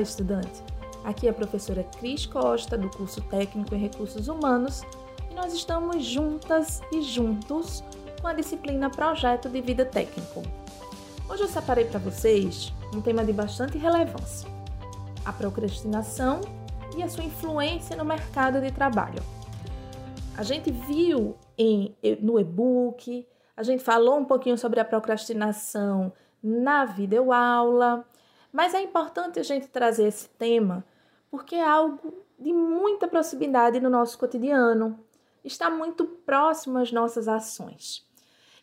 Estudante! Aqui é a professora Cris Costa, do curso Técnico em Recursos Humanos, e nós estamos juntas e juntos com a disciplina Projeto de Vida Técnico. Hoje eu separei para vocês um tema de bastante relevância: a procrastinação e a sua influência no mercado de trabalho. A gente viu em, no e-book, a gente falou um pouquinho sobre a procrastinação na videoaula, mas é importante a gente trazer esse tema porque é algo de muita proximidade no nosso cotidiano, está muito próximo às nossas ações.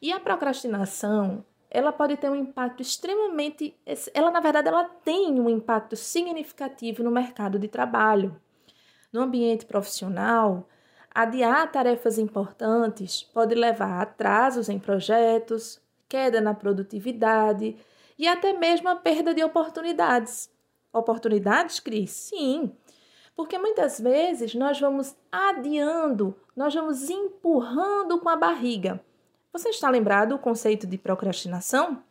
E a procrastinação, ela pode ter um impacto extremamente, ela na verdade ela tem um impacto significativo no mercado de trabalho. No ambiente profissional, adiar tarefas importantes pode levar a atrasos em projetos, queda na produtividade e até mesmo a perda de oportunidades. Oportunidades, Cris? Sim. Porque muitas vezes nós vamos adiando, nós vamos empurrando com a barriga. Você está lembrado do conceito de procrastinação?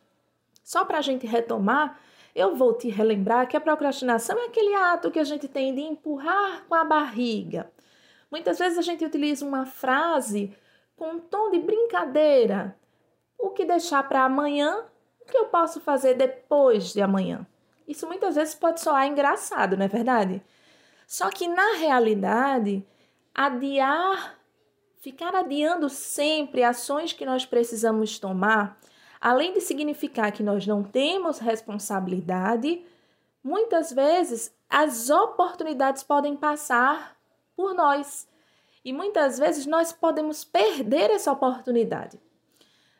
Só para a gente retomar, eu vou te relembrar que a procrastinação é aquele ato que a gente tem de empurrar com a barriga. Muitas vezes a gente utiliza uma frase com um tom de brincadeira. O que deixar para amanhã o que eu posso fazer depois de amanhã? Isso muitas vezes pode soar engraçado, não é verdade? Só que na realidade, adiar, ficar adiando sempre ações que nós precisamos tomar, além de significar que nós não temos responsabilidade, muitas vezes as oportunidades podem passar por nós. E muitas vezes nós podemos perder essa oportunidade.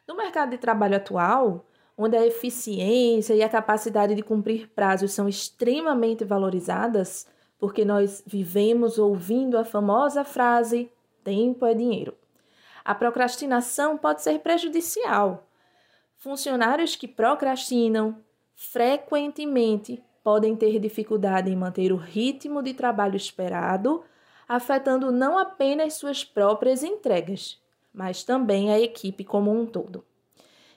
No mercado de trabalho atual, onde a eficiência e a capacidade de cumprir prazos são extremamente valorizadas, porque nós vivemos ouvindo a famosa frase: tempo é dinheiro. A procrastinação pode ser prejudicial. Funcionários que procrastinam frequentemente podem ter dificuldade em manter o ritmo de trabalho esperado, afetando não apenas suas próprias entregas, mas também a equipe como um todo.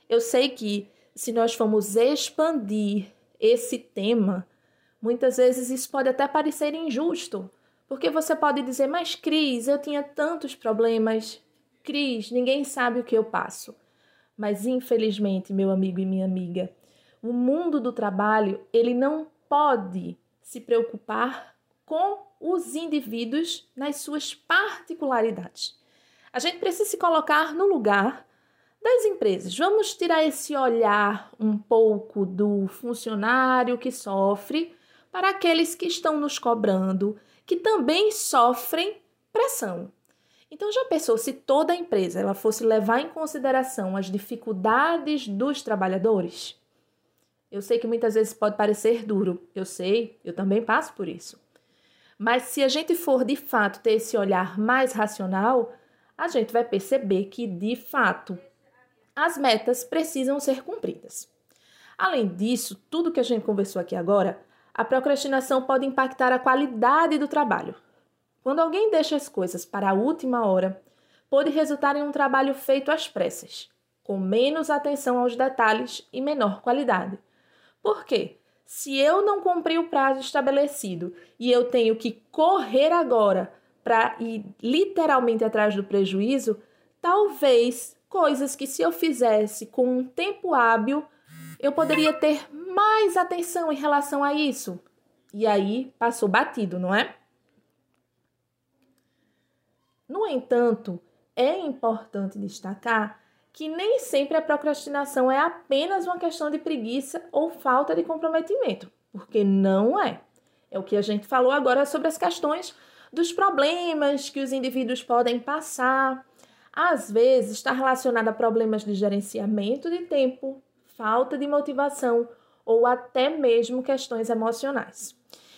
Eu sei que se nós formos expandir esse tema, muitas vezes isso pode até parecer injusto, porque você pode dizer, mas Cris, eu tinha tantos problemas. Cris, ninguém sabe o que eu passo. Mas infelizmente, meu amigo e minha amiga, o mundo do trabalho, ele não pode se preocupar com os indivíduos nas suas particularidades. A gente precisa se colocar no lugar das empresas. Vamos tirar esse olhar um pouco do funcionário que sofre para aqueles que estão nos cobrando, que também sofrem pressão. Então já pensou se toda a empresa ela fosse levar em consideração as dificuldades dos trabalhadores? Eu sei que muitas vezes pode parecer duro, eu sei, eu também passo por isso. Mas se a gente for de fato ter esse olhar mais racional, a gente vai perceber que de fato as metas precisam ser cumpridas. Além disso, tudo que a gente conversou aqui agora, a procrastinação pode impactar a qualidade do trabalho. Quando alguém deixa as coisas para a última hora, pode resultar em um trabalho feito às pressas, com menos atenção aos detalhes e menor qualidade. Por quê? Se eu não cumprir o prazo estabelecido e eu tenho que correr agora para ir literalmente atrás do prejuízo, talvez coisas que se eu fizesse com um tempo hábil, eu poderia ter mais atenção em relação a isso. E aí passou batido, não é? No entanto, é importante destacar que nem sempre a procrastinação é apenas uma questão de preguiça ou falta de comprometimento, porque não é. É o que a gente falou agora sobre as questões dos problemas que os indivíduos podem passar, às vezes está relacionada a problemas de gerenciamento de tempo, falta de motivação ou até mesmo questões emocionais.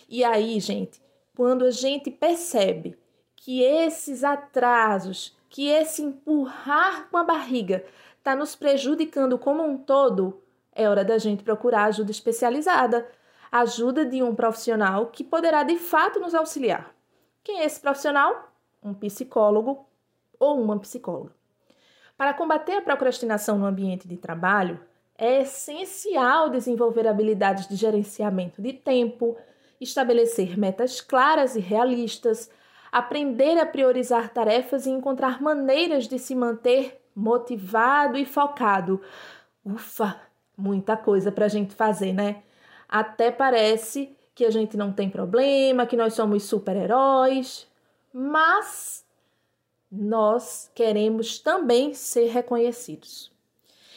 E aí, gente, quando a gente percebe que esses atrasos, que esse empurrar com a barriga está nos prejudicando como um todo, é hora da gente procurar ajuda especializada, ajuda de um profissional que poderá de fato nos auxiliar. Quem é esse profissional? Um psicólogo ou uma psicóloga. Para combater a procrastinação no ambiente de trabalho, é essencial desenvolver habilidades de gerenciamento de tempo, estabelecer metas claras e realistas, aprender a priorizar tarefas e encontrar maneiras de se manter motivado e focado. Ufa, muita coisa para a gente fazer, né? Até parece que a gente não tem problema, que nós somos super-heróis, mas nós queremos também ser reconhecidos.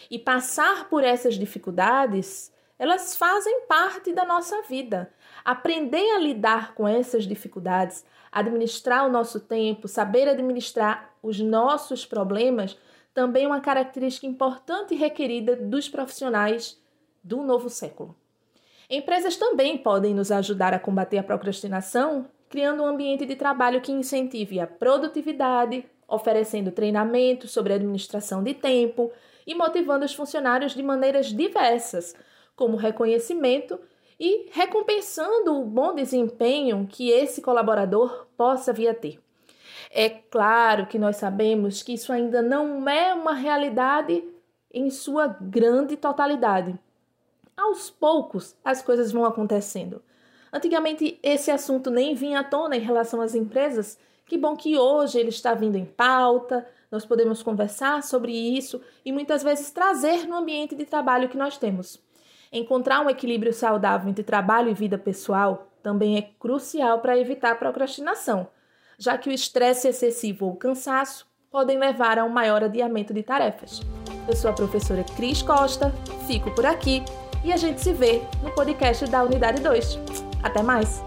E passar por essas dificuldades, elas fazem parte da nossa vida. Aprender a lidar com essas dificuldades, administrar o nosso tempo, saber administrar os nossos problemas, também é uma característica importante e requerida dos profissionais do novo século. Empresas também podem nos ajudar a combater a procrastinação, criando um ambiente de trabalho que incentive a produtividade, oferecendo treinamento sobre administração de tempo e motivando os funcionários de maneiras diversas, como reconhecimento e recompensando o bom desempenho que esse colaborador possa vir a ter. É claro que nós sabemos que isso ainda não é uma realidade em sua grande totalidade. Aos poucos as coisas vão acontecendo. Antigamente esse assunto nem vinha à tona em relação às empresas. Que bom que hoje ele está vindo em pauta, nós podemos conversar sobre isso e muitas vezes trazer no ambiente de trabalho que nós temos. Encontrar um equilíbrio saudável entre trabalho e vida pessoal também é crucial para evitar procrastinação, já que o estresse excessivo ou cansaço podem levar a um maior adiamento de tarefas. Eu sou a professora Cris Costa, fico por aqui e a gente se vê no podcast da Unidade 2. Até mais!